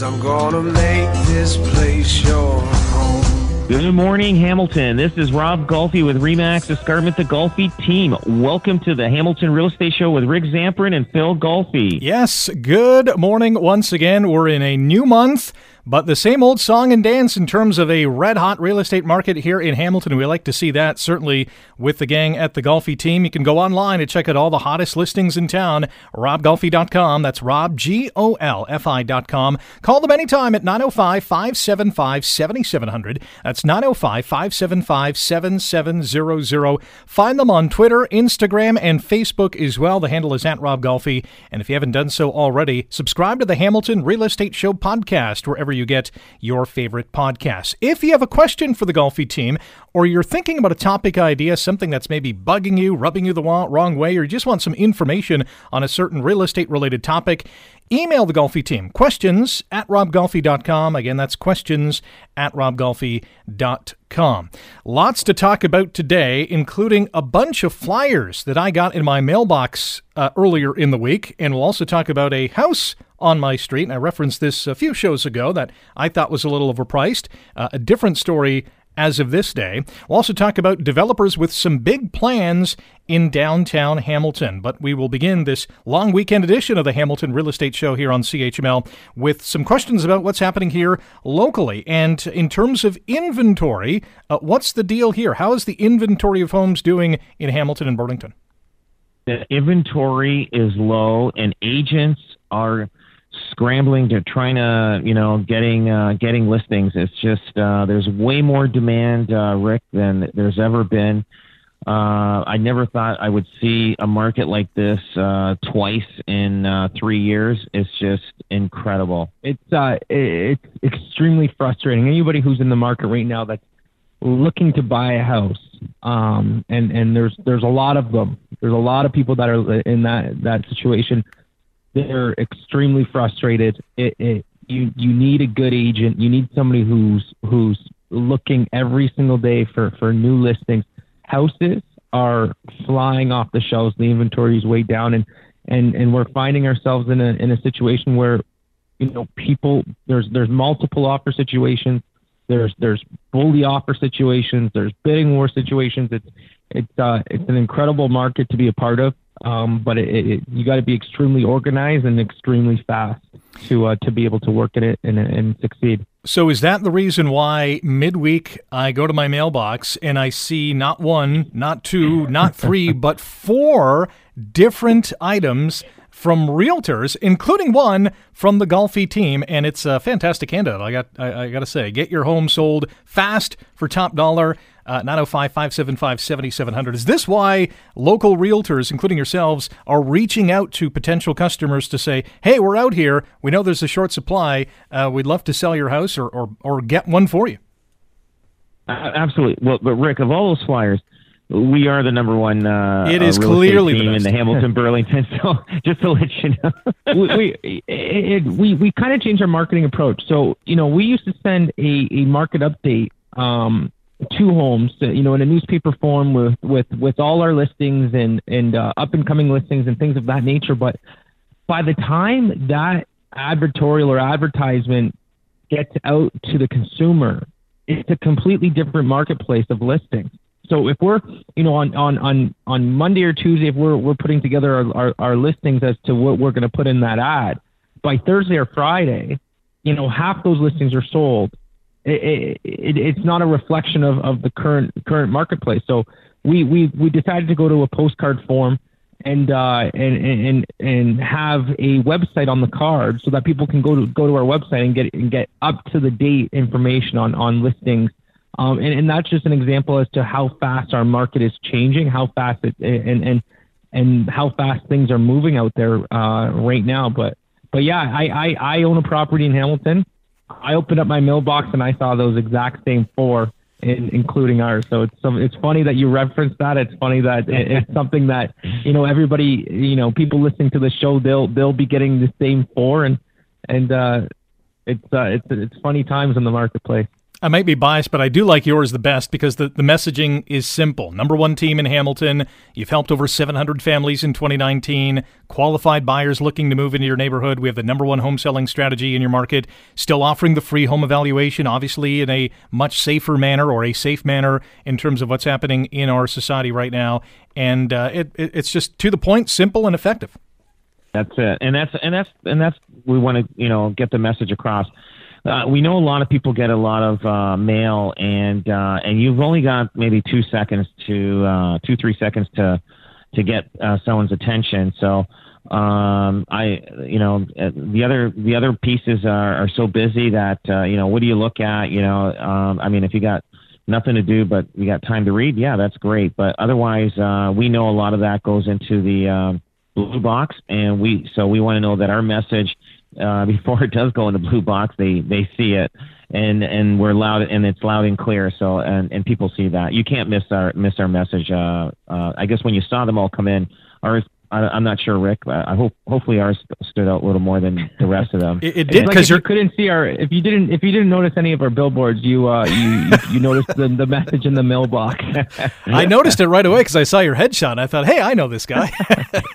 Cause I'm gonna make this place your home. Good morning, Hamilton. This is Rob Golfi with Remax Escarpment, the Golfi team. Welcome to the Hamilton Real Estate Show with Rick Zamperin and Phil Golfi. Yes, good morning once again. We're in a new month. But the same old song and dance in terms of a red hot real estate market here in Hamilton. We like to see that certainly with the gang at the Golfi team. You can go online and check out all the hottest listings in town. RobGolfi.com. That's Rob, G O L F I.com. Call them anytime at 905 575 7700. That's 905 575 7700. Find them on Twitter, Instagram, and Facebook as well. The handle is at Rob Golfi. And if you haven't done so already, subscribe to the Hamilton Real Estate Show podcast wherever you get your favorite podcasts. If you have a question for the Golfi team, or you're thinking about a topic idea, something that's maybe bugging you, rubbing you the wrong way, or you just want some information on a certain real estate related topic, email the Golfi team. Questions at robgolfi.com. Again, that's questions at robgolfi.com. Lots to talk about today, including a bunch of flyers that I got in my mailbox uh, earlier in the week. And we'll also talk about a house on my street. And I referenced this a few shows ago that I thought was a little overpriced. Uh, a different story as of this day. We'll also talk about developers with some big plans in downtown Hamilton. But we will begin this long weekend edition of the Hamilton Real Estate Show here on CHML with some questions about what's happening here locally. And in terms of inventory, uh, what's the deal here? How is the inventory of homes doing in Hamilton and Burlington? The inventory is low, and agents are scrambling to trying to you know getting uh, getting listings. It's just uh, there's way more demand, uh, Rick, than there's ever been. Uh, I never thought I would see a market like this uh, twice in uh, three years. It's just incredible. It's uh, it's extremely frustrating. Anybody who's in the market right now that's looking to buy a house, um, and and there's there's a lot of them. There's a lot of people that are in that that situation they're extremely frustrated. It, it, you you need a good agent. You need somebody who's who's looking every single day for for new listings. Houses are flying off the shelves. The inventory is way down, and and and we're finding ourselves in a in a situation where you know people there's there's multiple offer situations. There's there's bully offer situations. There's bidding war situations. It's it's uh it's an incredible market to be a part of. Um, but it, it, you got to be extremely organized and extremely fast to uh, to be able to work in it and, and succeed. So is that the reason why midweek I go to my mailbox and I see not one, not two, not three, but four different items from realtors, including one from the Golfi team, and it's a fantastic handout. I got I, I got to say, get your home sold fast for top dollar. Uh, 905 575 7700. Is this why local realtors, including yourselves, are reaching out to potential customers to say, hey, we're out here. We know there's a short supply. Uh, we'd love to sell your house or, or, or get one for you? Absolutely. Well, but Rick, of all those flyers, we are the number one. Uh, it is uh, clearly team the in the Hamilton Burlington. So just to let you know, we we it, we, we kind of changed our marketing approach. So you know, we used to send a, a market update um, to homes, you know, in a newspaper form with with with all our listings and and uh, up and coming listings and things of that nature. But by the time that advertorial or advertisement gets out to the consumer, it's a completely different marketplace of listings. So if we're, you know, on on on on Monday or Tuesday, if we're we're putting together our, our, our listings as to what we're going to put in that ad, by Thursday or Friday, you know, half those listings are sold. It, it, it's not a reflection of, of the current current marketplace. So we, we we decided to go to a postcard form and uh, and and and have a website on the card so that people can go to go to our website and get and get up to the date information on on listings um, and, and that's just an example as to how fast our market is changing, how fast it and and and how fast things are moving out there uh, right now. But but yeah, I, I I own a property in Hamilton. I opened up my mailbox and I saw those exact same four, in, including ours. So it's some, it's funny that you referenced that. It's funny that it, it's something that you know everybody, you know, people listening to the show, they'll they'll be getting the same four, and and uh, it's uh, it's it's funny times in the marketplace. I might be biased, but I do like yours the best because the, the messaging is simple. Number one team in Hamilton. You've helped over 700 families in 2019. Qualified buyers looking to move into your neighborhood. We have the number one home selling strategy in your market. Still offering the free home evaluation, obviously in a much safer manner or a safe manner in terms of what's happening in our society right now. And uh, it, it, it's just to the point, simple, and effective. That's it, and that's and that's and that's we want to you know get the message across uh, we know a lot of people get a lot of uh, mail, and uh, and you've only got maybe two seconds to uh, two three seconds to to get uh, someone's attention. So um, I you know uh, the other the other pieces are, are so busy that uh, you know what do you look at? You know, um, I mean if you got nothing to do but you got time to read, yeah, that's great. But otherwise, uh, we know a lot of that goes into the uh, blue box, and we so we want to know that our message uh, before it does go in the blue box, they they see it, and and we're loud and it's loud and clear. So and and people see that. You can't miss our miss our message. Uh, uh, I guess when you saw them all come in, ours I, am not sure, Rick. I hope hopefully ours stood out a little more than the rest of them. it, it did because like you couldn't see our. If you didn't if you didn't notice any of our billboards, you uh you you noticed the, the message in the mailbox. I noticed it right away because I saw your headshot. I thought, hey, I know this guy.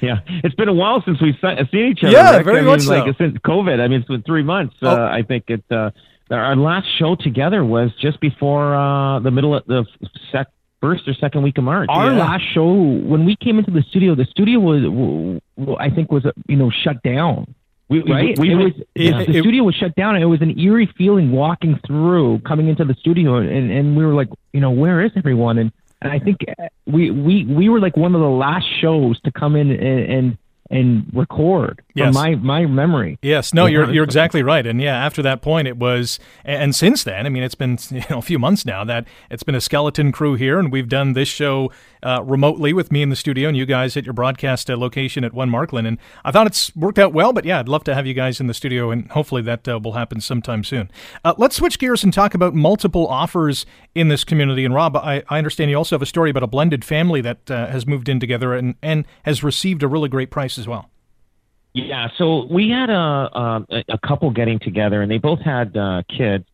yeah, it's been a while since we've seen each other. Yeah, Rick. very I much mean, so. Like since COVID, I mean, it's been three months. Uh, oh. Uh, I think it. Uh, our last show together was just before uh, the middle of the sec first or second week of March. Our yeah. last show, when we came into the studio, the studio was, I think, was you know shut down. We, right? We, we, it was yeah. the studio was shut down, and it was an eerie feeling walking through, coming into the studio, and and we were like, you know, where is everyone? And and I think uh, we we we were like one of the last shows to come in and, and and record yes. my my memory. Yes, no, you're you're exactly right. And yeah, after that point, it was, and since then, I mean, it's been you know a few months now that it's been a skeleton crew here, and we've done this show uh, remotely with me in the studio and you guys at your broadcast uh, location at One Markland. And I thought it's worked out well, but yeah, I'd love to have you guys in the studio, and hopefully that uh, will happen sometime soon. Uh, let's switch gears and talk about multiple offers in this community. And Rob, I, I understand you also have a story about a blended family that uh, has moved in together and, and has received a really great price as well. Yeah, so we had a a, a couple getting together, and they both had uh, kids.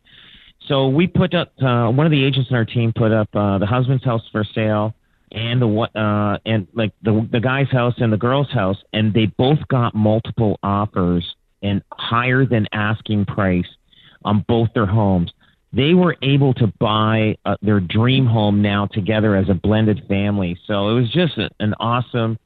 So we put up uh, one of the agents in our team put up uh, the husband's house for sale, and the uh, and like the the guy's house and the girl's house, and they both got multiple offers and higher than asking price on both their homes. They were able to buy uh, their dream home now together as a blended family. So it was just a, an awesome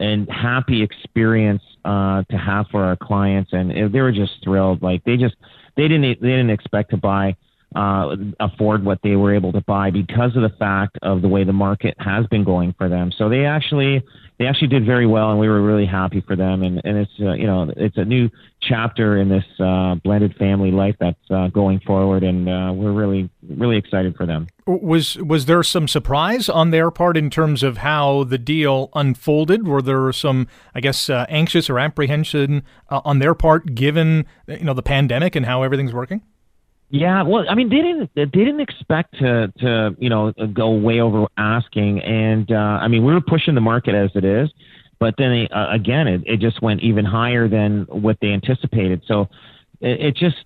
and happy experience uh, to have for our clients, and they were just thrilled. Like they just they didn't they didn't expect to buy uh, afford what they were able to buy because of the fact of the way the market has been going for them. So they actually they actually did very well, and we were really happy for them. And and it's uh, you know it's a new chapter in this uh, blended family life that's uh, going forward, and uh, we're really really excited for them. Was was there some surprise on their part in terms of how the deal unfolded? Were there some, I guess, uh, anxious or apprehension uh, on their part, given you know the pandemic and how everything's working? Yeah, well, I mean, they didn't they didn't expect to to you know go way over asking, and uh, I mean, we were pushing the market as it is, but then they, uh, again, it, it just went even higher than what they anticipated. So it, it just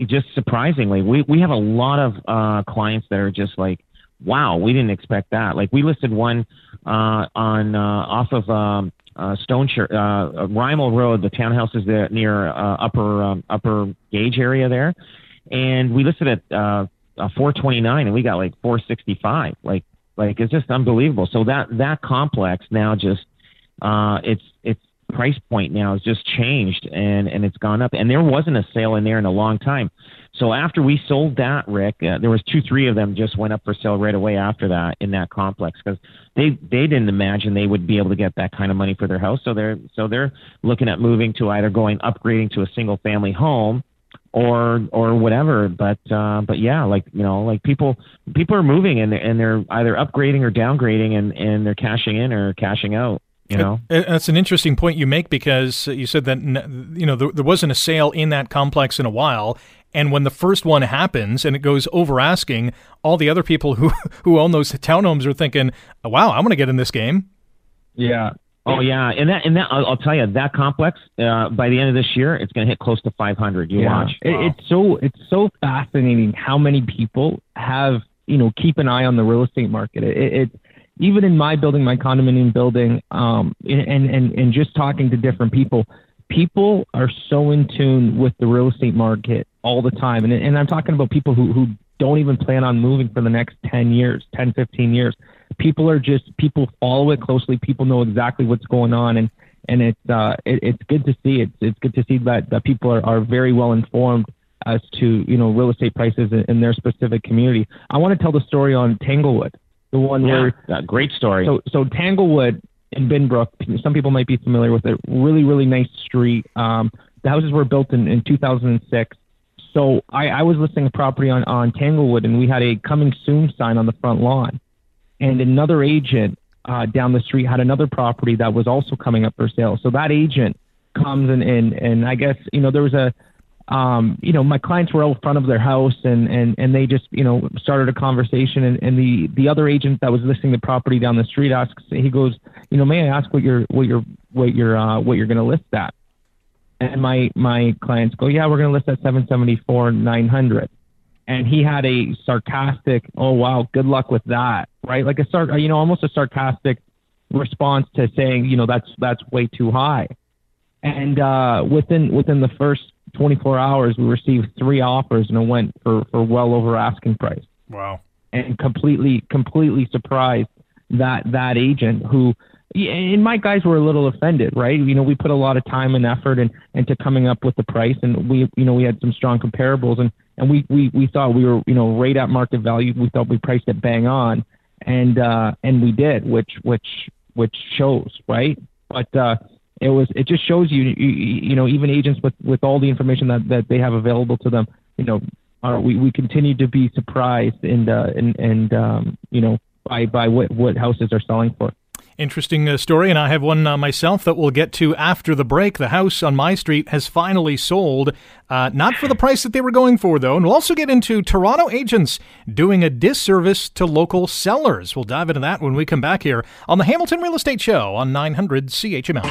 just surprisingly, we we have a lot of uh, clients that are just like, wow, we didn't expect that. Like we listed one uh, on uh, off of. Um, uh, Stone uh, Rymal Road, the townhouse is there near uh, upper um, upper Gage area there, and we listed at uh, uh, 429 and we got like 465 like like it's just unbelievable. So that that complex now just uh it's it's price point now has just changed and and it's gone up. And there wasn't a sale in there in a long time. So after we sold that rick uh, there was two three of them just went up for sale right away after that in that complex because they they didn't imagine they would be able to get that kind of money for their house. So they're so they're looking at moving to either going upgrading to a single family home or or whatever. But uh, but yeah, like you know, like people people are moving and they're, and they're either upgrading or downgrading and and they're cashing in or cashing out. You know, that's an interesting point you make because you said that you know there, there wasn't a sale in that complex in a while, and when the first one happens and it goes over asking, all the other people who who own those townhomes are thinking, "Wow, I want to get in this game." Yeah. Oh yeah, and that and that I'll, I'll tell you that complex uh, by the end of this year it's going to hit close to 500. You yeah. watch. It, It's so it's so fascinating how many people have you know keep an eye on the real estate market. It, it, it even in my building, my condominium building, um, and and and just talking to different people, people are so in tune with the real estate market all the time. And and I'm talking about people who who don't even plan on moving for the next 10 years, 10, 15 years. People are just people follow it closely. People know exactly what's going on, and and it's uh it, it's good to see. It's it's good to see that that people are, are very well informed as to you know real estate prices in, in their specific community. I want to tell the story on Tanglewood, the one yeah, where uh, great story. so so Tanglewood in Binbrook, some people might be familiar with it. Really, really nice street. Um, the houses were built in, in 2006. So I, I was listing a property on, on Tanglewood, and we had a coming soon sign on the front lawn. And another agent uh, down the street had another property that was also coming up for sale. So that agent comes and, and, and I guess, you know, there was a, um, you know, my clients were out front of their house and, and, and they just, you know, started a conversation and, and the, the other agent that was listing the property down the street asks, he goes, you know, may I ask what you're, what you're, what you're, uh, what you're going to list that And my, my clients go, yeah, we're going to list at 774, 900. And he had a sarcastic, oh wow, good luck with that, right? Like a sar, you know, almost a sarcastic response to saying, you know, that's, that's way too high. And, uh, within, within the first 24 hours, we received three offers and it went for, for well over asking price Wow. and completely, completely surprised that that agent who, and my guys were a little offended, right? You know, we put a lot of time and effort and into coming up with the price, and we, you know, we had some strong comparables, and and we we we thought we were, you know, right at market value. We thought we priced it bang on, and uh, and we did, which which which shows, right? But uh, it was it just shows you, you, you know, even agents with with all the information that that they have available to them, you know, are we we continue to be surprised and uh, and and um, you know by by what what houses are selling for. Interesting uh, story, and I have one uh, myself that we'll get to after the break. The house on my street has finally sold, uh, not for the price that they were going for, though. And we'll also get into Toronto agents doing a disservice to local sellers. We'll dive into that when we come back here on the Hamilton Real Estate Show on 900 CHML.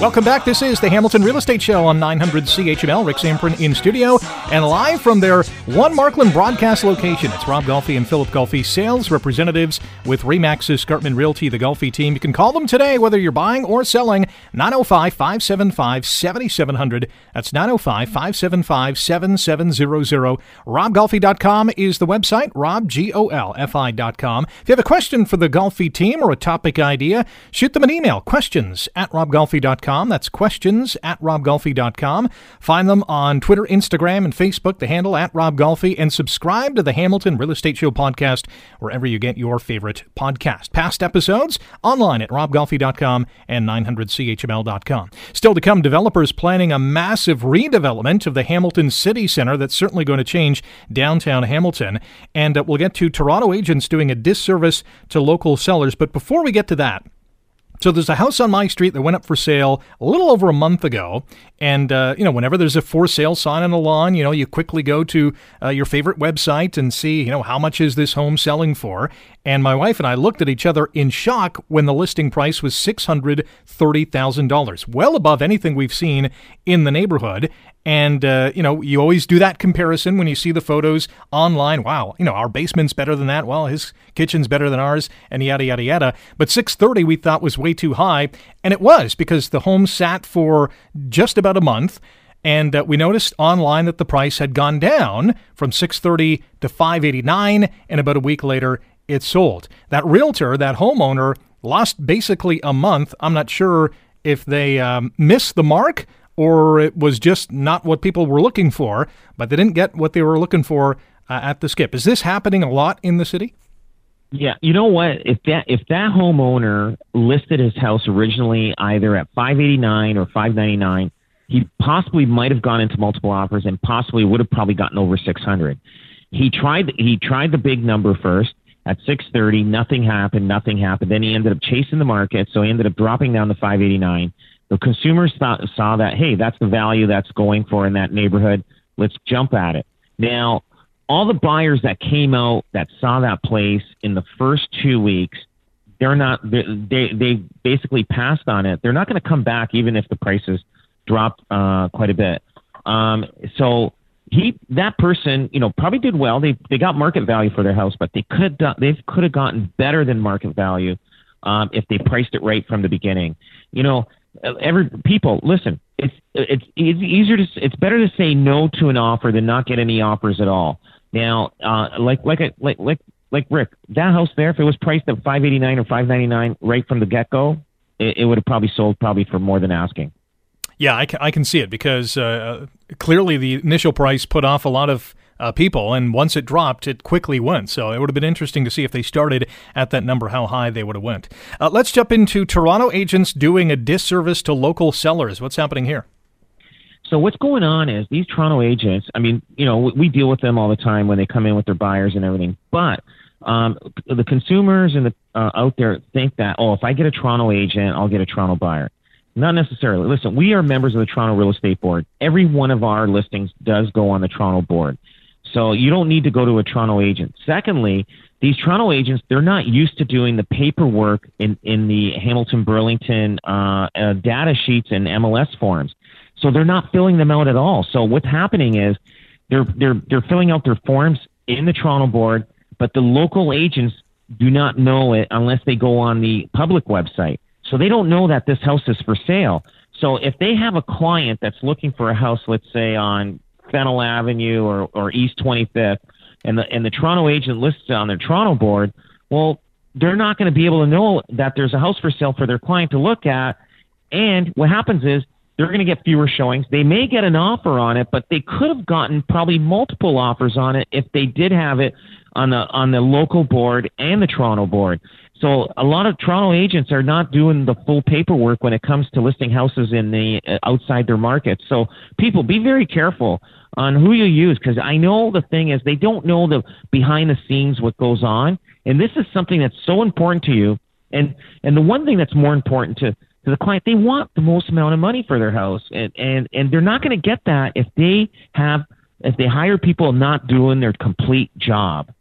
Welcome back. This is the Hamilton Real Estate Show on 900 CHML. Rick Zamperin in studio and live from their One Markland broadcast location. It's Rob Golfi and Philip Golfi, sales representatives with Remax Escarpment Realty, the Golfi team. You can call them today, whether you're buying or selling. 905 575 7700. That's 905 575 7700. RobGolfi.com is the website. Rob, G O L F I.com. If you have a question for the Golfi team or a topic idea, shoot them an email. Questions at That's questions at RobGolfi.com. Find them on Twitter, Instagram, and Facebook, the handle at Rob Golfi, and subscribe to the Hamilton Real Estate Show podcast wherever you get your favorite podcast. Past episodes online at RobGolfi.com and 900CHML.com. Still to come, developers planning a massive redevelopment of the Hamilton City Center that's certainly going to change downtown Hamilton. And uh, we'll get to Toronto agents doing a disservice to local sellers. But before we get to that, so there's a house on my street that went up for sale a little over a month ago, and uh, you know whenever there's a for sale sign on the lawn, you know you quickly go to uh, your favorite website and see you know how much is this home selling for. And my wife and I looked at each other in shock when the listing price was six hundred thirty thousand dollars, well above anything we've seen in the neighborhood. And, uh, you know, you always do that comparison when you see the photos online. Wow, you know, our basement's better than that. Well, his kitchen's better than ours, and yada, yada, yada. But 630 we thought was way too high. And it was because the home sat for just about a month. And uh, we noticed online that the price had gone down from 630 to 589. And about a week later, it sold. That realtor, that homeowner, lost basically a month. I'm not sure if they um, missed the mark or it was just not what people were looking for, but they didn't get what they were looking for uh, at the skip. Is this happening a lot in the city? Yeah, you know what? If that if that homeowner listed his house originally either at 589 or 599, he possibly might have gone into multiple offers and possibly would have probably gotten over 600. He tried he tried the big number first at 630. Nothing happened. Nothing happened. Then he ended up chasing the market, so he ended up dropping down to 589. The consumers saw that hey, that's the value that's going for in that neighborhood. Let's jump at it. Now, all the buyers that came out that saw that place in the first two weeks they're not they they basically passed on it. They're not going to come back even if the prices drop uh, quite a bit. Um, so he that person you know probably did well. They they got market value for their house, but they could they could have gotten better than market value um, if they priced it right from the beginning. You know, every people listen. It's it's it's easier to it's better to say no to an offer than not get any offers at all. Now, uh, like like I, like like like Rick, that house there, if it was priced at five eighty nine or five ninety nine right from the get go, it, it would have probably sold probably for more than asking. Yeah, I can, I can see it because uh, clearly the initial price put off a lot of uh, people, and once it dropped, it quickly went. So it would have been interesting to see if they started at that number, how high they would have went. Uh, let's jump into Toronto agents doing a disservice to local sellers. What's happening here? So what's going on is these Toronto agents. I mean, you know, we deal with them all the time when they come in with their buyers and everything, but um, the consumers and the uh, out there think that oh, if I get a Toronto agent, I'll get a Toronto buyer. Not necessarily. Listen, we are members of the Toronto Real Estate Board. Every one of our listings does go on the Toronto board. So you don't need to go to a Toronto agent. Secondly, these Toronto agents, they're not used to doing the paperwork in, in the Hamilton Burlington uh, uh, data sheets and MLS forms. So they're not filling them out at all. So what's happening is they're, they're, they're filling out their forms in the Toronto board but the local agents do not know it unless they go on the public website. So they don't know that this house is for sale. So if they have a client that's looking for a house, let's say on Fennell Avenue or, or East 25th, and the and the Toronto agent lists it on their Toronto board, well, they're not going to be able to know that there's a house for sale for their client to look at. And what happens is they're going to get fewer showings. They may get an offer on it, but they could have gotten probably multiple offers on it if they did have it on the on the local board and the Toronto board. So a lot of Toronto agents are not doing the full paperwork when it comes to listing houses in the uh, outside their market. So people be very careful on who you use because I know the thing is they don't know the behind the scenes what goes on, and this is something that's so important to you. And and the one thing that's more important to to the client, they want the most amount of money for their house, and and and they're not going to get that if they have if they hire people not doing their complete job.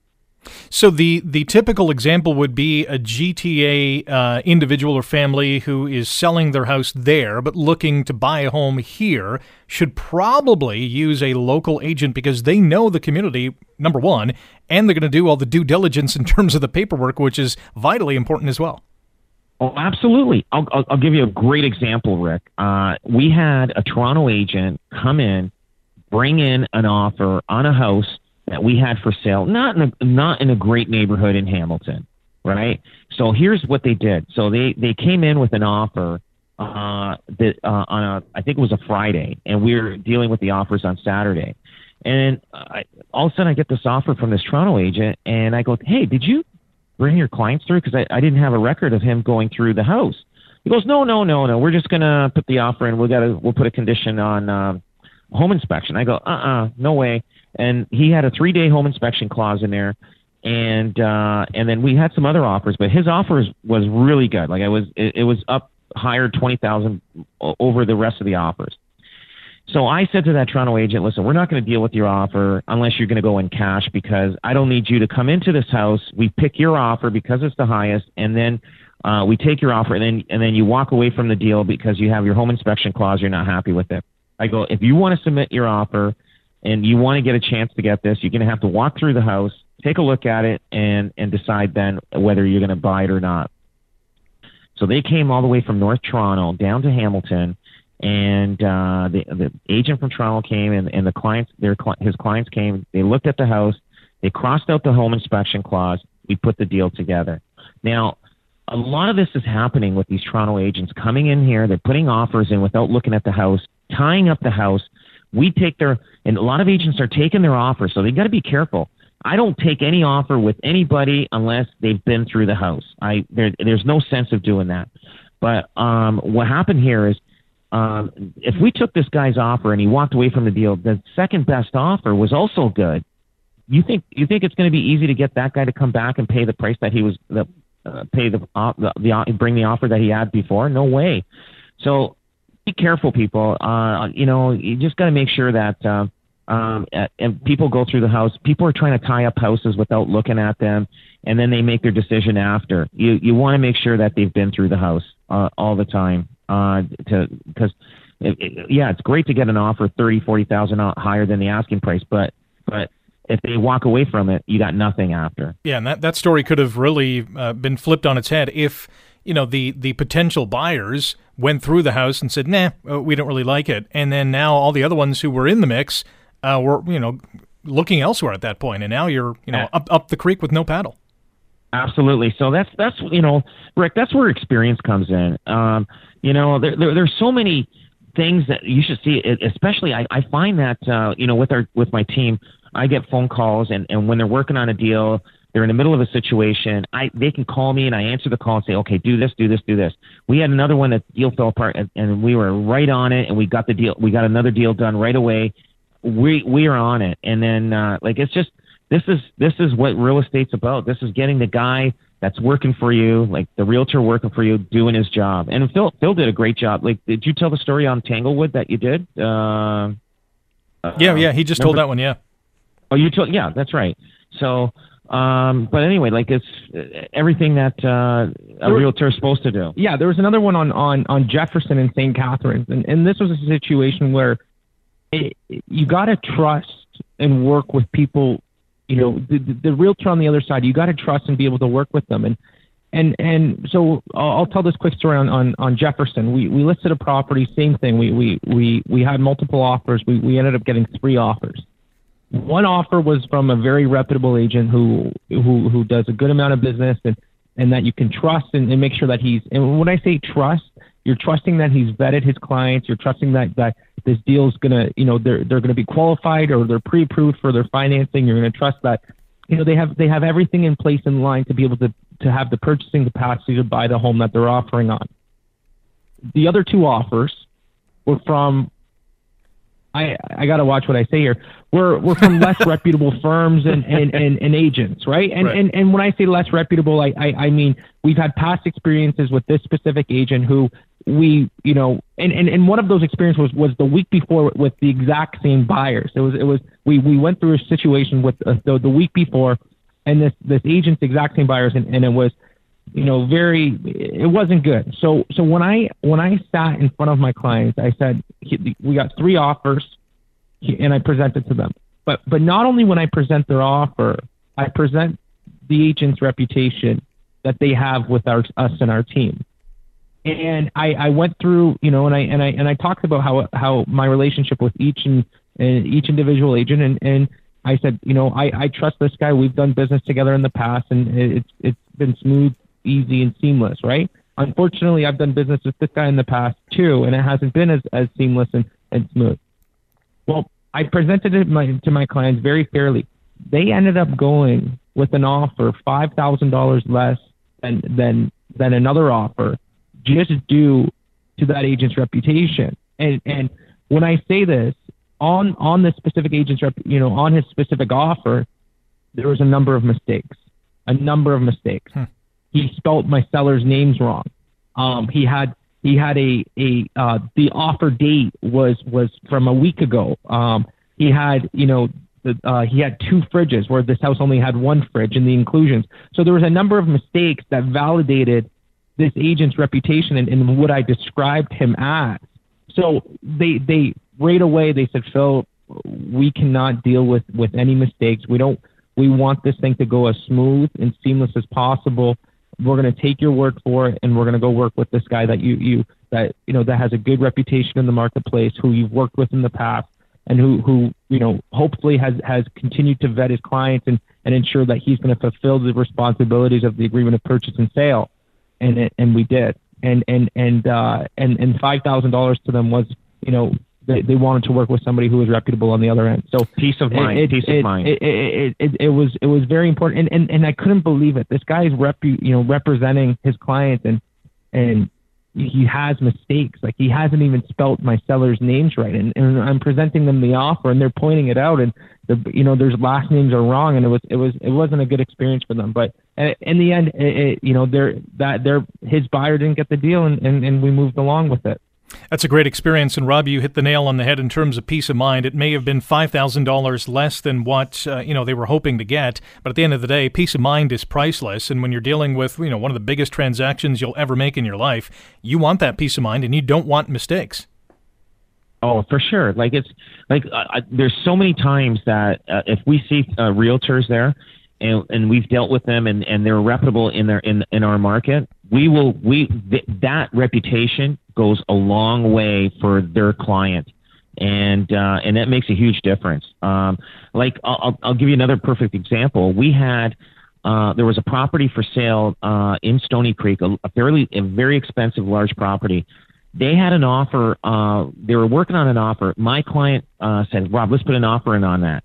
So the the typical example would be a GTA uh, individual or family who is selling their house there but looking to buy a home here should probably use a local agent because they know the community number one, and they're going to do all the due diligence in terms of the paperwork, which is vitally important as well. Oh, absolutely. I'll, I'll, I'll give you a great example, Rick. Uh, we had a Toronto agent come in, bring in an offer on a house that we had for sale, not in a, not in a great neighborhood in Hamilton, right? So here's what they did. So they they came in with an offer uh, that uh, on a I think it was a Friday, and we were dealing with the offers on Saturday. And I, all of a sudden, I get this offer from this Toronto agent, and I go, "Hey, did you bring your clients through? Because I, I didn't have a record of him going through the house." He goes, "No, no, no, no. We're just gonna put the offer in. We got to we'll put a condition on um, home inspection." I go, "Uh, uh-uh, uh no way." And he had a three day home inspection clause in there. And uh and then we had some other offers but his offers was really good. Like i was it, it was up higher 20,000 over the rest of the offers. So i said to that toronto agent listen we're not going to deal with your offer unless you're going to go in cash because i don't need you to come into this house. We pick your offer because it's the highest and then uh, we take your offer and then and then you walk away from the deal because you have your home inspection clause. You're not happy with it. I go if you want to submit your offer and you want to get a chance to get this, you're going to have to walk through the house, take a look at it, and and decide then whether you're going to buy it or not. So they came all the way from North Toronto down to Hamilton, and uh, the the agent from Toronto came, and, and the clients, their his clients came. They looked at the house, they crossed out the home inspection clause. We put the deal together. Now, a lot of this is happening with these Toronto agents coming in here. They're putting offers in without looking at the house, tying up the house we take their, and a lot of agents are taking their offer, so they got to be careful. I don't take any offer with anybody unless they've been through the house. I there, there's no sense of doing that. But um, what happened here is um, if we took this guy's offer and he walked away from the deal, the second best offer was also good. You think you think it's going to be easy to get that guy to come back and pay the price that he was the uh, pay the, uh, the the bring the offer that he had before? No way. So be careful, people. Uh, you know, you just got to make sure that. Uh, um, and people go through the house. People are trying to tie up houses without looking at them, and then they make their decision after. You you want to make sure that they've been through the house uh, all the time. Uh, to because it, it, yeah, it's great to get an offer thirty, forty thousand higher than the asking price, but but if they walk away from it, you got nothing after. Yeah, and that that story could have really uh, been flipped on its head if you know the the potential buyers went through the house and said, "Nah, uh, we don't really like it," and then now all the other ones who were in the mix uh, were you know looking elsewhere at that point, and now you're you know up up the creek with no paddle. Absolutely. So that's that's you know, Rick, that's where experience comes in. Um, you know, there, there there's so many things that you should see. Especially, I, I find that uh, you know with our with my team, I get phone calls, and and when they're working on a deal, they're in the middle of a situation. I they can call me, and I answer the call and say, okay, do this, do this, do this. We had another one that deal fell apart, and, and we were right on it, and we got the deal. We got another deal done right away we we are on it. And then uh, like it's just this is this is what real estate's about. This is getting the guy that's working for you, like the realtor working for you, doing his job. And Phil Phil did a great job. Like, did you tell the story on Tanglewood that you did? Uh, yeah, yeah, he just remember? told that one. Yeah. Oh, you told? Yeah, that's right. So, um, but anyway, like it's everything that uh, a realtor is supposed to do. Yeah, there was another one on on on Jefferson and St. Catharines, and and this was a situation where it, you got to trust and work with people. You know, the, the, the realtor on the other side, you got to trust and be able to work with them. And and and so I'll, I'll tell this quick story on, on, on Jefferson. We we listed a property, same thing. We we we we had multiple offers. We we ended up getting three offers. One offer was from a very reputable agent who who who does a good amount of business and and that you can trust and, and make sure that he's and when I say trust, you're trusting that he's vetted his clients. You're trusting that that this deal is gonna, you know, they're they're gonna be qualified or they're pre-approved for their financing. You're gonna trust that, you know, they have they have everything in place in line to be able to to have the purchasing capacity to buy the home that they're offering on. The other two offers were from I I got to watch what I say here. We're we're from less reputable firms and, and, and, and agents, right? And, right. and and when I say less reputable, I, I I mean we've had past experiences with this specific agent who we you know and, and, and one of those experiences was, was the week before with the exact same buyers. It was it was we, we went through a situation with uh, the the week before, and this this agent's exact same buyers, and, and it was you know very it wasn't good. So so when I when I sat in front of my clients, I said we got three offers, and I presented to them. But but not only when I present their offer, I present the agent's reputation that they have with our, us and our team and I, I went through, you know, and I and I and I talked about how how my relationship with each and, and each individual agent, and and I said, you know, I I trust this guy. We've done business together in the past, and it's it's been smooth, easy, and seamless, right? Unfortunately, I've done business with this guy in the past too, and it hasn't been as as seamless and, and smooth. Well, I presented it my, to my clients very fairly. They ended up going with an offer five thousand dollars less than than than another offer just due to that agent's reputation. And and when I say this on on this specific agent's rep, you know, on his specific offer, there was a number of mistakes, a number of mistakes. Hmm. He spelt my seller's names wrong. Um, he had he had a a uh, the offer date was was from a week ago. Um, he had you know the, uh, he had two fridges where this house only had one fridge in the inclusions. So there was a number of mistakes that validated this agent's reputation and, and what I described him as. So they they right away they said, Phil, we cannot deal with with any mistakes. We don't. We want this thing to go as smooth and seamless as possible. We're going to take your word for it, and we're going to go work with this guy that you you that you know that has a good reputation in the marketplace, who you've worked with in the past, and who who you know hopefully has has continued to vet his clients and and ensure that he's going to fulfill the responsibilities of the agreement of purchase and sale and and we did. And and and uh, and and five thousand dollars to them was, you know, they, they wanted to work with somebody who was reputable on the other end. So peace of mind, it, peace it, of mind. It, it, was it was very important, and, and and I couldn't believe it. This guy is rep, you know, representing his clients, and and he has mistakes. Like he hasn't even spelt my seller's names right, and, and I'm presenting them the offer, and they're pointing it out, and the you know their last names are wrong, and it was it was it wasn't a good experience for them. But in the end, it, it, you know, they're that they're his buyer didn't get the deal, and, and and we moved along with it. That's a great experience, and Rob, you hit the nail on the head in terms of peace of mind. It may have been five thousand dollars less than what uh, you know they were hoping to get, but at the end of the day, peace of mind is priceless. And when you're dealing with you know one of the biggest transactions you'll ever make in your life, you want that peace of mind, and you don't want mistakes. Oh, for sure. Like it's like uh, I, there's so many times that uh, if we see uh, realtors there, and, and we've dealt with them, and, and they're reputable in their in in our market, we will we th- that reputation goes a long way for their client, and uh, and that makes a huge difference. Um, like I'll, I'll give you another perfect example. We had. Uh, there was a property for sale uh, in Stoney Creek, a, a fairly, a very expensive, large property. They had an offer. Uh, they were working on an offer. My client uh, said, "Rob, let's put an offer in on that."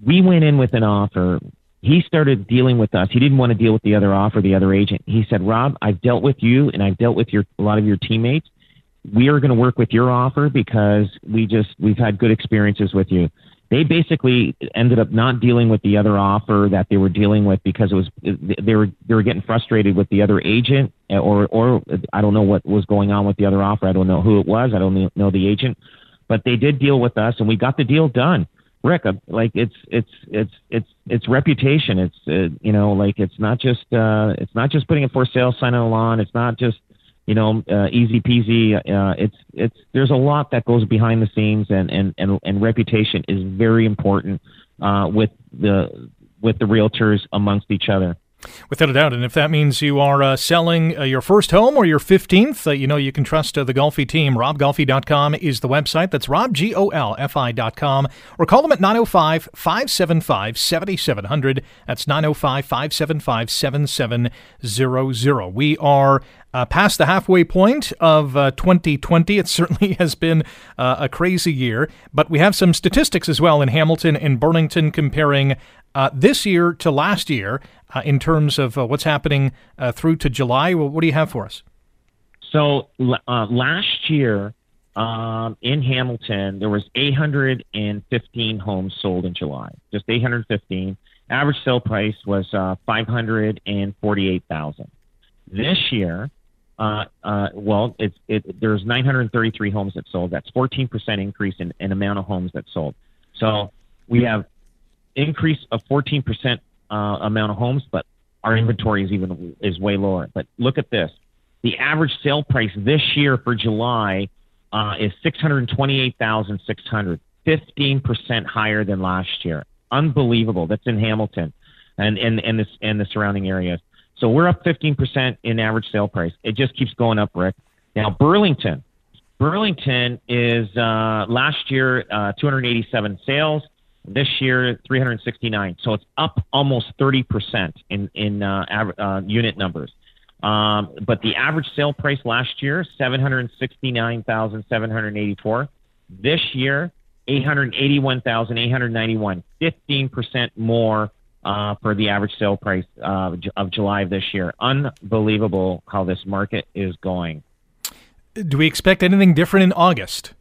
We went in with an offer he started dealing with us. He didn't want to deal with the other offer, the other agent. He said, Rob, I've dealt with you and I've dealt with your a lot of your teammates. We are going to work with your offer because we just we've had good experiences with you. They basically ended up not dealing with the other offer that they were dealing with because it was they were they were getting frustrated with the other agent or or I don't know what was going on with the other offer. I don't know who it was. I don't know the agent, but they did deal with us and we got the deal done. Rick, like it's it's it's it's it's reputation. It's uh, you know like it's not just uh, it's not just putting a for sale sign on a lawn. It's not just you know uh, easy peasy. Uh, it's it's there's a lot that goes behind the scenes, and and and, and reputation is very important uh, with the with the realtors amongst each other. Without a doubt. And if that means you are uh, selling uh, your first home or your 15th, uh, you know you can trust uh, the Golfi team. RobGolfi.com is the website. That's Rob, G O L F I.com. Or call them at 905 575 7700. That's 905 575 7700. We are uh, past the halfway point of uh, 2020. It certainly has been uh, a crazy year, but we have some statistics as well in Hamilton and Burlington comparing uh, this year to last year uh, in terms of uh, what's happening through to July. Well, what do you have for us? So last year um, in Hamilton, there was 815 homes sold in July, just 815. Average sale price was uh, 548,000. This year, uh, uh, well, it's it, there's 933 homes that sold. That's 14% increase in, in amount of homes that sold. So we have increase of 14% uh, amount of homes, but our inventory is even is way lower. But look at this: the average sale price this year for July uh, is six hundred twenty-eight thousand six hundred, fifteen percent higher than last year. Unbelievable. That's in Hamilton, and and and this and the surrounding areas. So we're up fifteen percent in average sale price. It just keeps going up, Rick. Now Burlington, Burlington is uh, last year uh, 287 sales. This year, 369. So it's up almost 30% in, in uh, av- uh, unit numbers. Um, but the average sale price last year, 769,784. This year, 881,891. 15% more uh, for the average sale price uh, of July of this year. Unbelievable how this market is going. Do we expect anything different in August?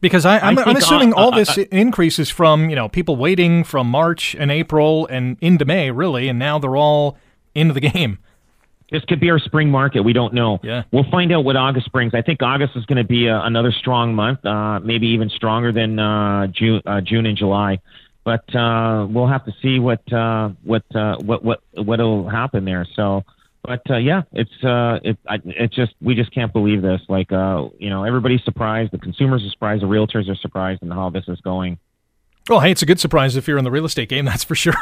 Because I, am assuming all this uh, increases from you know people waiting from March and April and into May really, and now they're all into the game. This could be our spring market. We don't know. Yeah, we'll find out what August brings. I think August is going to be a, another strong month, uh, maybe even stronger than uh, June, uh, June and July. But uh, we'll have to see what uh, what what what what will happen there. So but uh, yeah, it's uh, it, I, it's just we just can't believe this. Like uh, you know, everybody's surprised. The consumers are surprised. The realtors are surprised in how this is going. Well, hey, it's a good surprise if you're in the real estate game, that's for sure.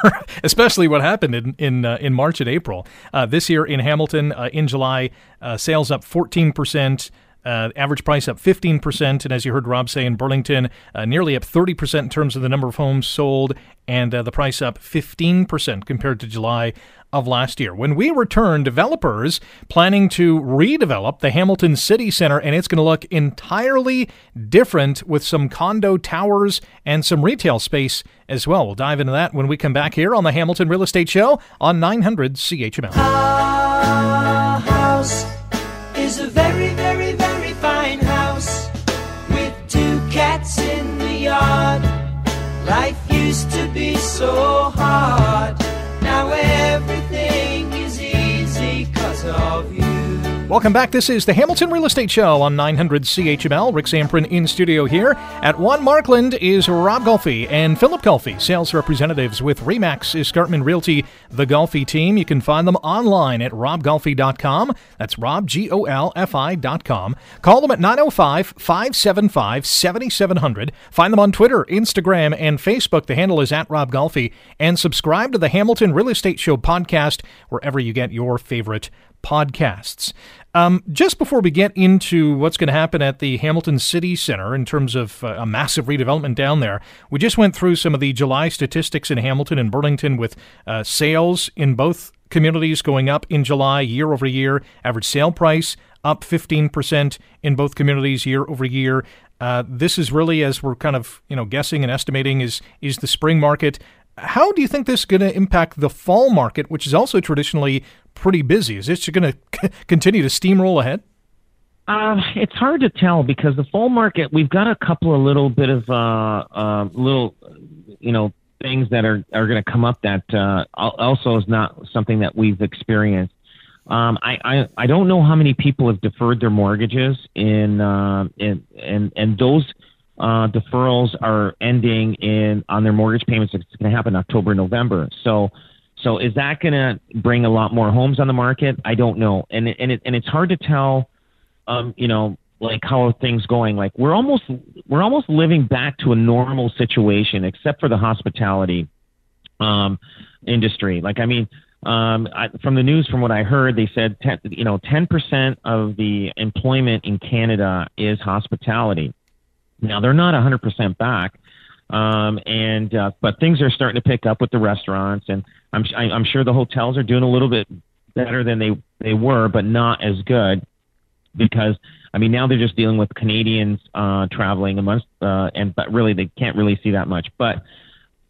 Especially what happened in in, uh, in March and April. Uh, this year in Hamilton, uh, in July, uh, sales up 14 percent. Uh, average price up 15%. And as you heard Rob say in Burlington, uh, nearly up 30% in terms of the number of homes sold, and uh, the price up 15% compared to July of last year. When we return, developers planning to redevelop the Hamilton City Center, and it's going to look entirely different with some condo towers and some retail space as well. We'll dive into that when we come back here on the Hamilton Real Estate Show on 900 CHML. House so hard. Welcome back. This is the Hamilton Real Estate Show on 900 CHML. Rick Zamperin in studio here. At One Markland is Rob Golfi and Philip Golfi, sales representatives with Remax Escarpment Realty, the Golfi team. You can find them online at robgolfi.com. That's Rob, G O L F I.com. Call them at 905 575 7700. Find them on Twitter, Instagram, and Facebook. The handle is at Rob Golfi. And subscribe to the Hamilton Real Estate Show podcast wherever you get your favorite podcasts. Um, just before we get into what's going to happen at the Hamilton City Center in terms of uh, a massive redevelopment down there, we just went through some of the July statistics in Hamilton and Burlington with uh, sales in both communities going up in July year over year. Average sale price up 15% in both communities year over year. Uh, this is really, as we're kind of you know guessing and estimating, is is the spring market. How do you think this is going to impact the fall market, which is also traditionally pretty busy? Is this going to continue to steamroll ahead? Uh, it's hard to tell because the fall market, we've got a couple of little bit of uh, uh, little, you know, things that are, are going to come up that uh, also is not something that we've experienced. Um, I, I I don't know how many people have deferred their mortgages in uh, in and and those uh, deferrals are ending in on their mortgage payments. It's going to happen October, November. So, so is that going to bring a lot more homes on the market? I don't know, and and it, and it's hard to tell. Um, you know, like how are things going? Like we're almost we're almost living back to a normal situation, except for the hospitality um, industry. Like I mean. Um, I, from the news, from what I heard, they said, 10, you know, 10% of the employment in Canada is hospitality. Now they're not 100% back, um, and uh, but things are starting to pick up with the restaurants, and I'm I'm sure the hotels are doing a little bit better than they they were, but not as good because I mean now they're just dealing with Canadians uh, traveling amongst, uh, and but really they can't really see that much, but.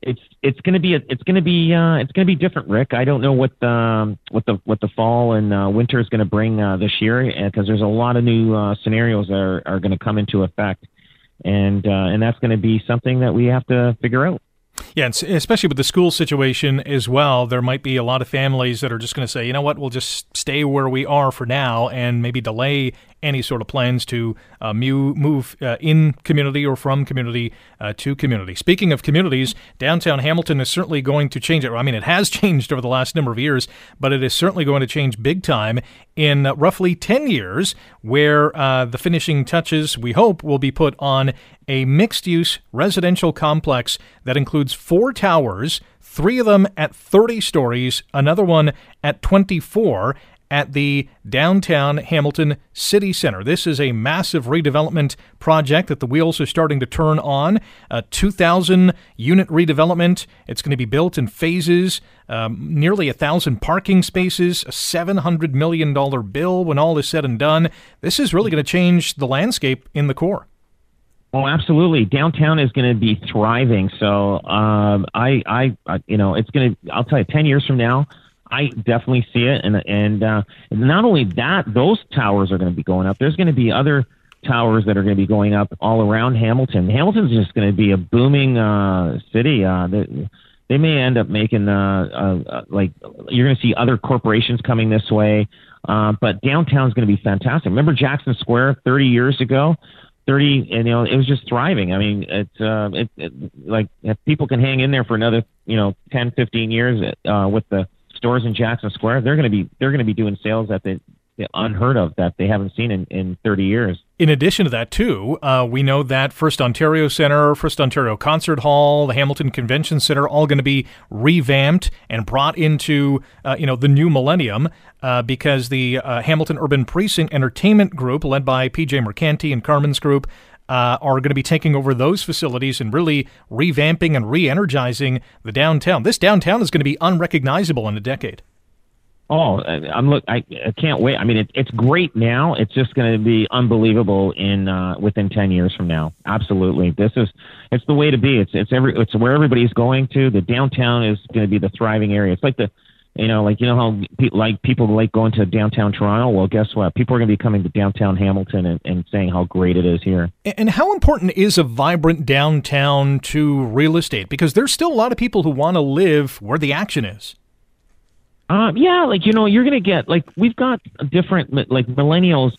It's it's to be a, it's to be uh, it's to be different, Rick. I don't know what the um, what the what the fall and uh, winter is going to bring uh, this year because there's a lot of new uh, scenarios that are, are going to come into effect and uh, and that's going to be something that we have to figure out. Yeah, especially with the school situation as well, there might be a lot of families that are just going to say, you know what, we'll just stay where we are for now and maybe delay any sort of plans to uh, move uh, in community or from community uh, to community. Speaking of communities, downtown Hamilton is certainly going to change it. I mean, it has changed over the last number of years, but it is certainly going to change big time in roughly 10 years, where uh, the finishing touches, we hope, will be put on a mixed use residential complex that includes four towers three of them at 30 stories, another one at 24, at the downtown Hamilton City Center. This is a massive redevelopment project that the wheels are starting to turn on. A 2,000 unit redevelopment. It's going to be built in phases, um, nearly a thousand parking spaces, a $700 million bill when all is said and done. This is really going to change the landscape in the core. Oh, absolutely. Downtown is going to be thriving. So, um, I, I, you know, it's going to. I'll tell you, ten years from now, I definitely see it, and and uh, not only that, those towers are going to be going up. There's going to be other towers that are going to be going up all around Hamilton. Hamilton's just going to be a booming uh, city. Uh, they, they may end up making uh, uh, uh like you're going to see other corporations coming this way, uh, but downtown is going to be fantastic. Remember Jackson Square 30 years ago? 30 and you know it was just thriving i mean it's uh it, it like if people can hang in there for another you know 10 15 years uh with the stores in Jackson Square, they're going to be they're going to be doing sales that they unheard of that they haven't seen in, in 30 years. In addition to that, too, uh, we know that FirstOntario Centre, FirstOntario Concert Hall, the Hamilton Convention Centre, all going to be revamped and brought into uh, you know the new millennium uh, because the uh, Hamilton Urban Precinct Entertainment Group, led by PJ Mercanti and Carmen's Group, uh, are going to be taking over those facilities and really revamping and re energizing the downtown. This downtown is going to be unrecognizable in a decade. Oh, I'm look. I, I can't wait. I mean, it, it's great now. It's just going to be unbelievable in uh, within ten years from now. Absolutely, this is it's the way to be. It's it's every it's where everybody's going to. The downtown is going to be the thriving area. It's like the You know, like you know how pe- like people like going to downtown Toronto. Well, guess what? People are going to be coming to downtown Hamilton and, and saying how great it is here. And how important is a vibrant downtown to real estate? Because there's still a lot of people who want to live where the action is. Um, yeah, like you know, you're gonna get like we've got different like millennials.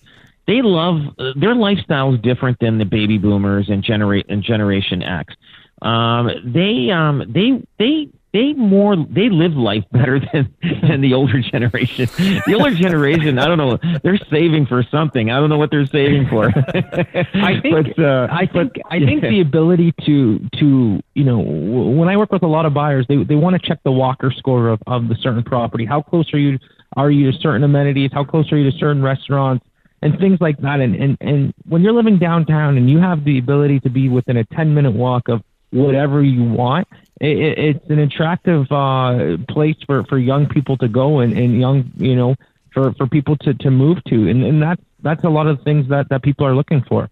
They love uh, their lifestyle is different than the baby boomers and generate and Generation X. Um, they um, they they they more they live life better than than the older generation. The older generation, I don't know, they're saving for something. I don't know what they're saving for. I think but, uh, I think but, I think yeah. the ability to to you know when I work with a lot of buyers, they they want to check the Walker score of of the certain property. How close are you are you to certain amenities? How close are you to certain restaurants? And things like that. And, and and when you're living downtown and you have the ability to be within a 10 minute walk of whatever you want, it, it's an attractive uh, place for, for young people to go and, and young, you know, for, for people to, to move to. And, and that's, that's a lot of things that, that people are looking for.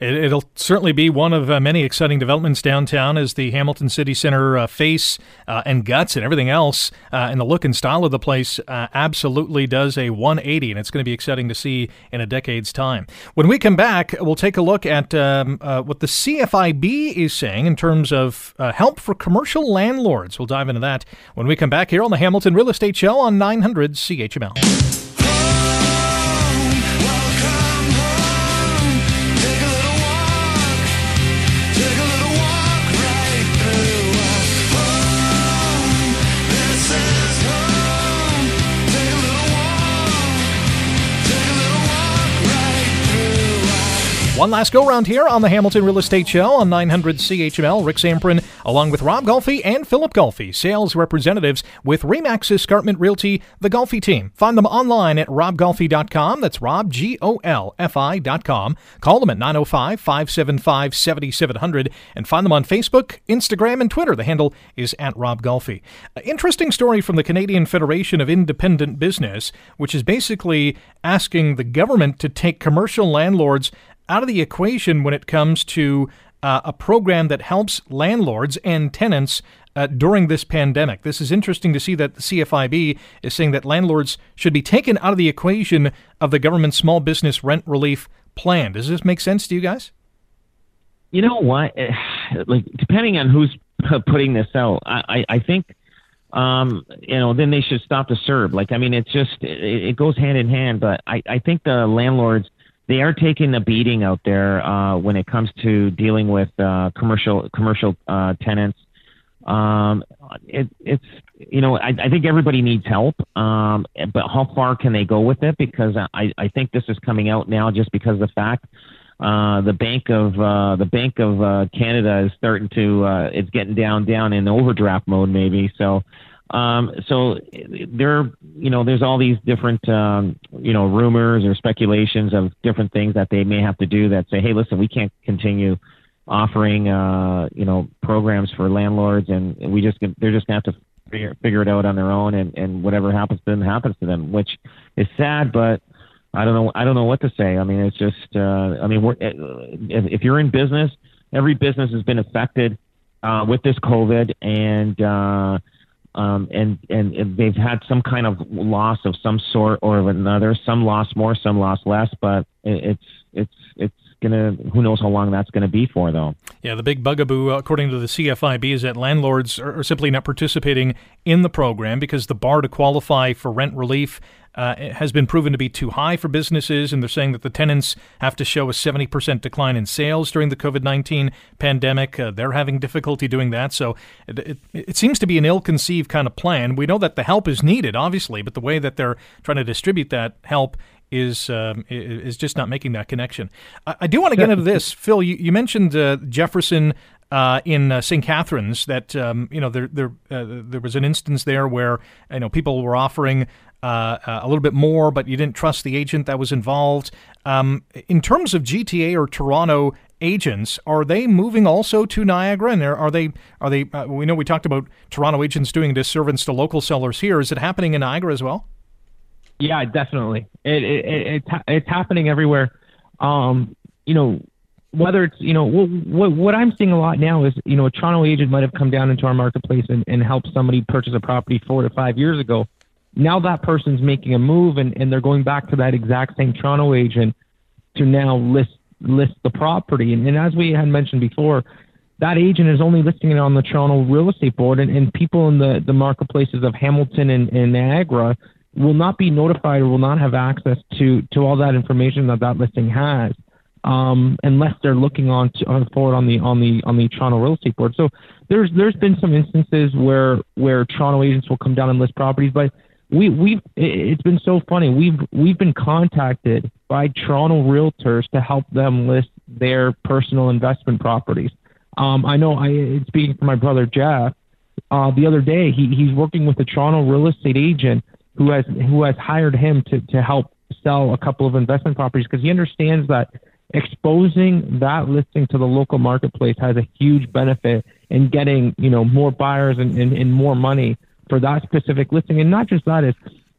It, will certainly be one of uh, many exciting developments downtown as the Hamilton City Center uh, face uh, and guts and everything else uh, and the look and style of the place uh, absolutely does a 180, and it's going to be exciting to see in a decade's time. When we come back, we'll take a look at um, what the CFIB is saying in terms of help for commercial landlords. We'll dive into that when we come back here on the Hamilton Real Estate Show on 900 CHML. One last go round here on the Hamilton Real Estate Show on 900 CHML. Rick Zamperin, along with Rob Golfi and Philip Golfi, sales representatives with Remax Escarpment Realty, the Golfi team. Find them online at robgolfi.com. That's Rob, G O L F I.com. Call them at 905 575 7700 and find them on Facebook, Instagram, and Twitter. The handle is at Rob Golfi. interesting story from the Canadian Federation of Independent Business, which is basically asking the government to take commercial landlords out of the equation when it comes to uh, a program that helps landlords and tenants uh, during this pandemic. This is interesting to see that the CFIB is saying that landlords should be taken out of the equation of the government small business rent relief plan. Does this make sense to you guys? You know what? Like depending on who's putting this out, I, I, think um, you know, then they should stop the CERB. Like, I mean, it's just it, it goes hand in hand. But I, I think the landlords they are taking a beating out there uh, when it comes to dealing with uh, commercial commercial uh, tenants. Um, it, it's you know I, I think everybody needs help, um, but how far can they go with it? Because I, I think this is coming out now just because of the fact uh, the Bank of uh, the Bank of uh, Canada is starting to uh, it's getting down down in overdraft mode maybe. So um, so there, you know, there's all these different, um, you know, rumors or speculations of different things that they may have to do that say, hey, listen, we can't continue offering, uh, you know, programs for landlords, and we just they're just gonna have to figure, figure it out on their own, and, and whatever happens to them happens to them, which is sad, but I don't know, I don't know what to say. I mean, it's just, uh, I mean, we're, if, if you're in business, every business has been affected uh, with this COVID, and uh, um, and, and they've had some kind of loss of some sort or of another. Some lost more, some lost less, but it's it's it's gonna. Who knows how long that's gonna be for, though. Yeah, the big bugaboo, according to the CFIB, is that landlords are simply not participating in the program because the bar to qualify for rent relief uh, has been proven to be too high for businesses, and they're saying that the tenants have to show a 70% decline in sales during the COVID 19 pandemic. Uh, they're having difficulty doing that. So it, it, it, seems to be an ill conceived kind of plan. We know that the help is needed, obviously, but the way that they're trying to distribute that help is um, is just not making that connection. I, I do want to get into this, Phil. You, you mentioned uh, Jefferson uh, in uh, St. Catharines that um, you know there there uh, there was an instance there where you know people were offering uh, uh, a little bit more, but you didn't trust the agent that was involved. Um, in terms of GTA or Toronto agents, are they moving also to Niagara? And are they are they? Uh, we know we talked about Toronto agents doing disservice to local sellers here. Is it happening in Niagara as well? Yeah, definitely. It, it, it it's happening everywhere. Um, you know, whether it's you know what what I'm seeing a lot now is you know a Toronto agent might have come down into our marketplace and, and helped somebody purchase a property four to five years ago now that person's making a move and, and they're going back to that exact same Toronto agent to now list list the property. And, and as we had mentioned before, that agent is only listing it on the Toronto Real Estate Board, and, and people in the, the marketplaces of Hamilton and, and Niagara will not be notified or will not have access to, to all that information that that listing has. Um, unless they're looking on to, on forward on the on the on the Toronto Real Estate Board. So there's there's been some instances where where Toronto agents will come down and list properties, but we we've it's been so funny. We've we've been contacted by Toronto realtors to help them list their personal investment properties. Um, I know I speaking for my brother Jeff. Uh, the other day, he he's working with a Toronto real estate agent who has who has hired him to to help sell a couple of investment properties because he understands that exposing that listing to the local marketplace has a huge benefit in getting you know more buyers and, and, and more money for that specific listing. And not just that is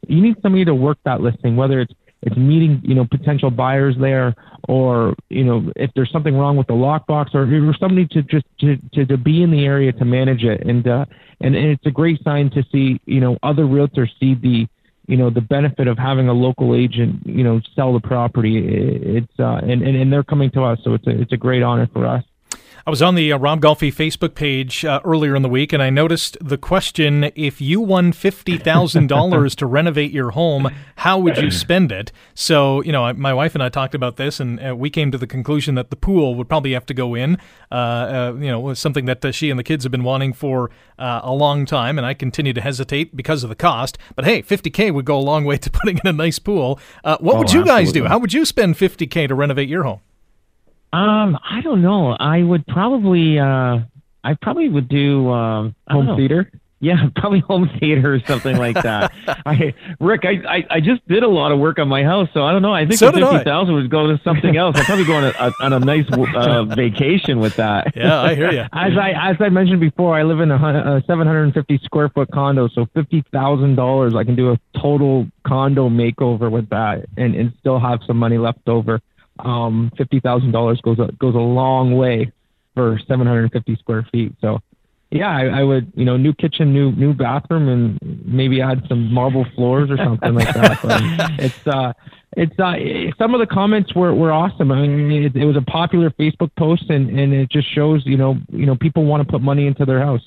you need somebody to work that listing whether it's it's meeting you know potential buyers there or you know if there's something wrong with the lockbox or, or somebody to just to, to, to be in the area to manage it. And uh and, and it's a great sign to see you know other realtors see the you know the benefit of having a local agent you know sell the property. It's uh and, and and they're coming to us so it's a it's a great honor for us I was on the uh, Rob Golfi Facebook page uh, earlier in the week, and I noticed the question: If you won fifty thousand dollars to renovate your home, how would you spend it? So, you know, my wife and I talked about this, and uh, we came to the conclusion that the pool would probably have to go in. Uh, uh, you know, was something that uh, she and the kids have been wanting for a long time, and I continue to hesitate because of the cost. But hey, fifty k would go a long way to putting in a nice pool. what oh, would you guys do? How would you spend fifty k to renovate your home? Um, I don't know. I would probably, uh, I probably would do um, home theater. Yeah, probably home theater or something like that. I, Rick, I, I, I just did a lot of work on my house, so I don't know. I think so the fifty thousand would go to something else. I'd probably go on a, on a nice uh, vacation with that. Yeah, I hear you. As I as I mentioned before, I live in a, a seven hundred and fifty square foot condo, so fifty thousand dollars, I can do a total condo makeover with that, and and still have some money left over um, fifty thousand dollars goes a, goes a long way for seven hundred and fifty square feet. So, yeah, I, I, would you know new kitchen, new new bathroom, and maybe add some marble floors or something like that. But it's uh, it's uh, some of the comments were, were awesome. I mean, it, it was a popular Facebook post, and, and it just shows you know you know people want to put money into their house.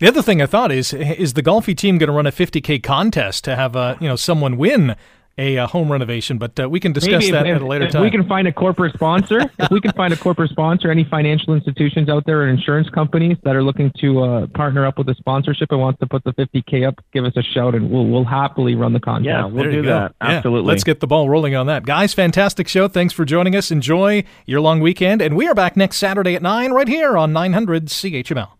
The other thing I thought is is the Golfi team going to run a 50k contest to have a you know someone win a uh, home renovation, but uh, we can discuss Maybe that if, at a later if time. We can find a corporate sponsor. if we can find a corporate sponsor, any financial institutions out there or insurance companies that are looking to uh, partner up with a sponsorship and wants to put the 50k up, give us a shout and we'll we'll happily run the contest. Yeah, we'll do that. Yeah, Absolutely. Let's get the ball rolling on that, guys. Fantastic show. Thanks for joining us. Enjoy your long weekend, and we are back next Saturday at nine right here on 900 CHML.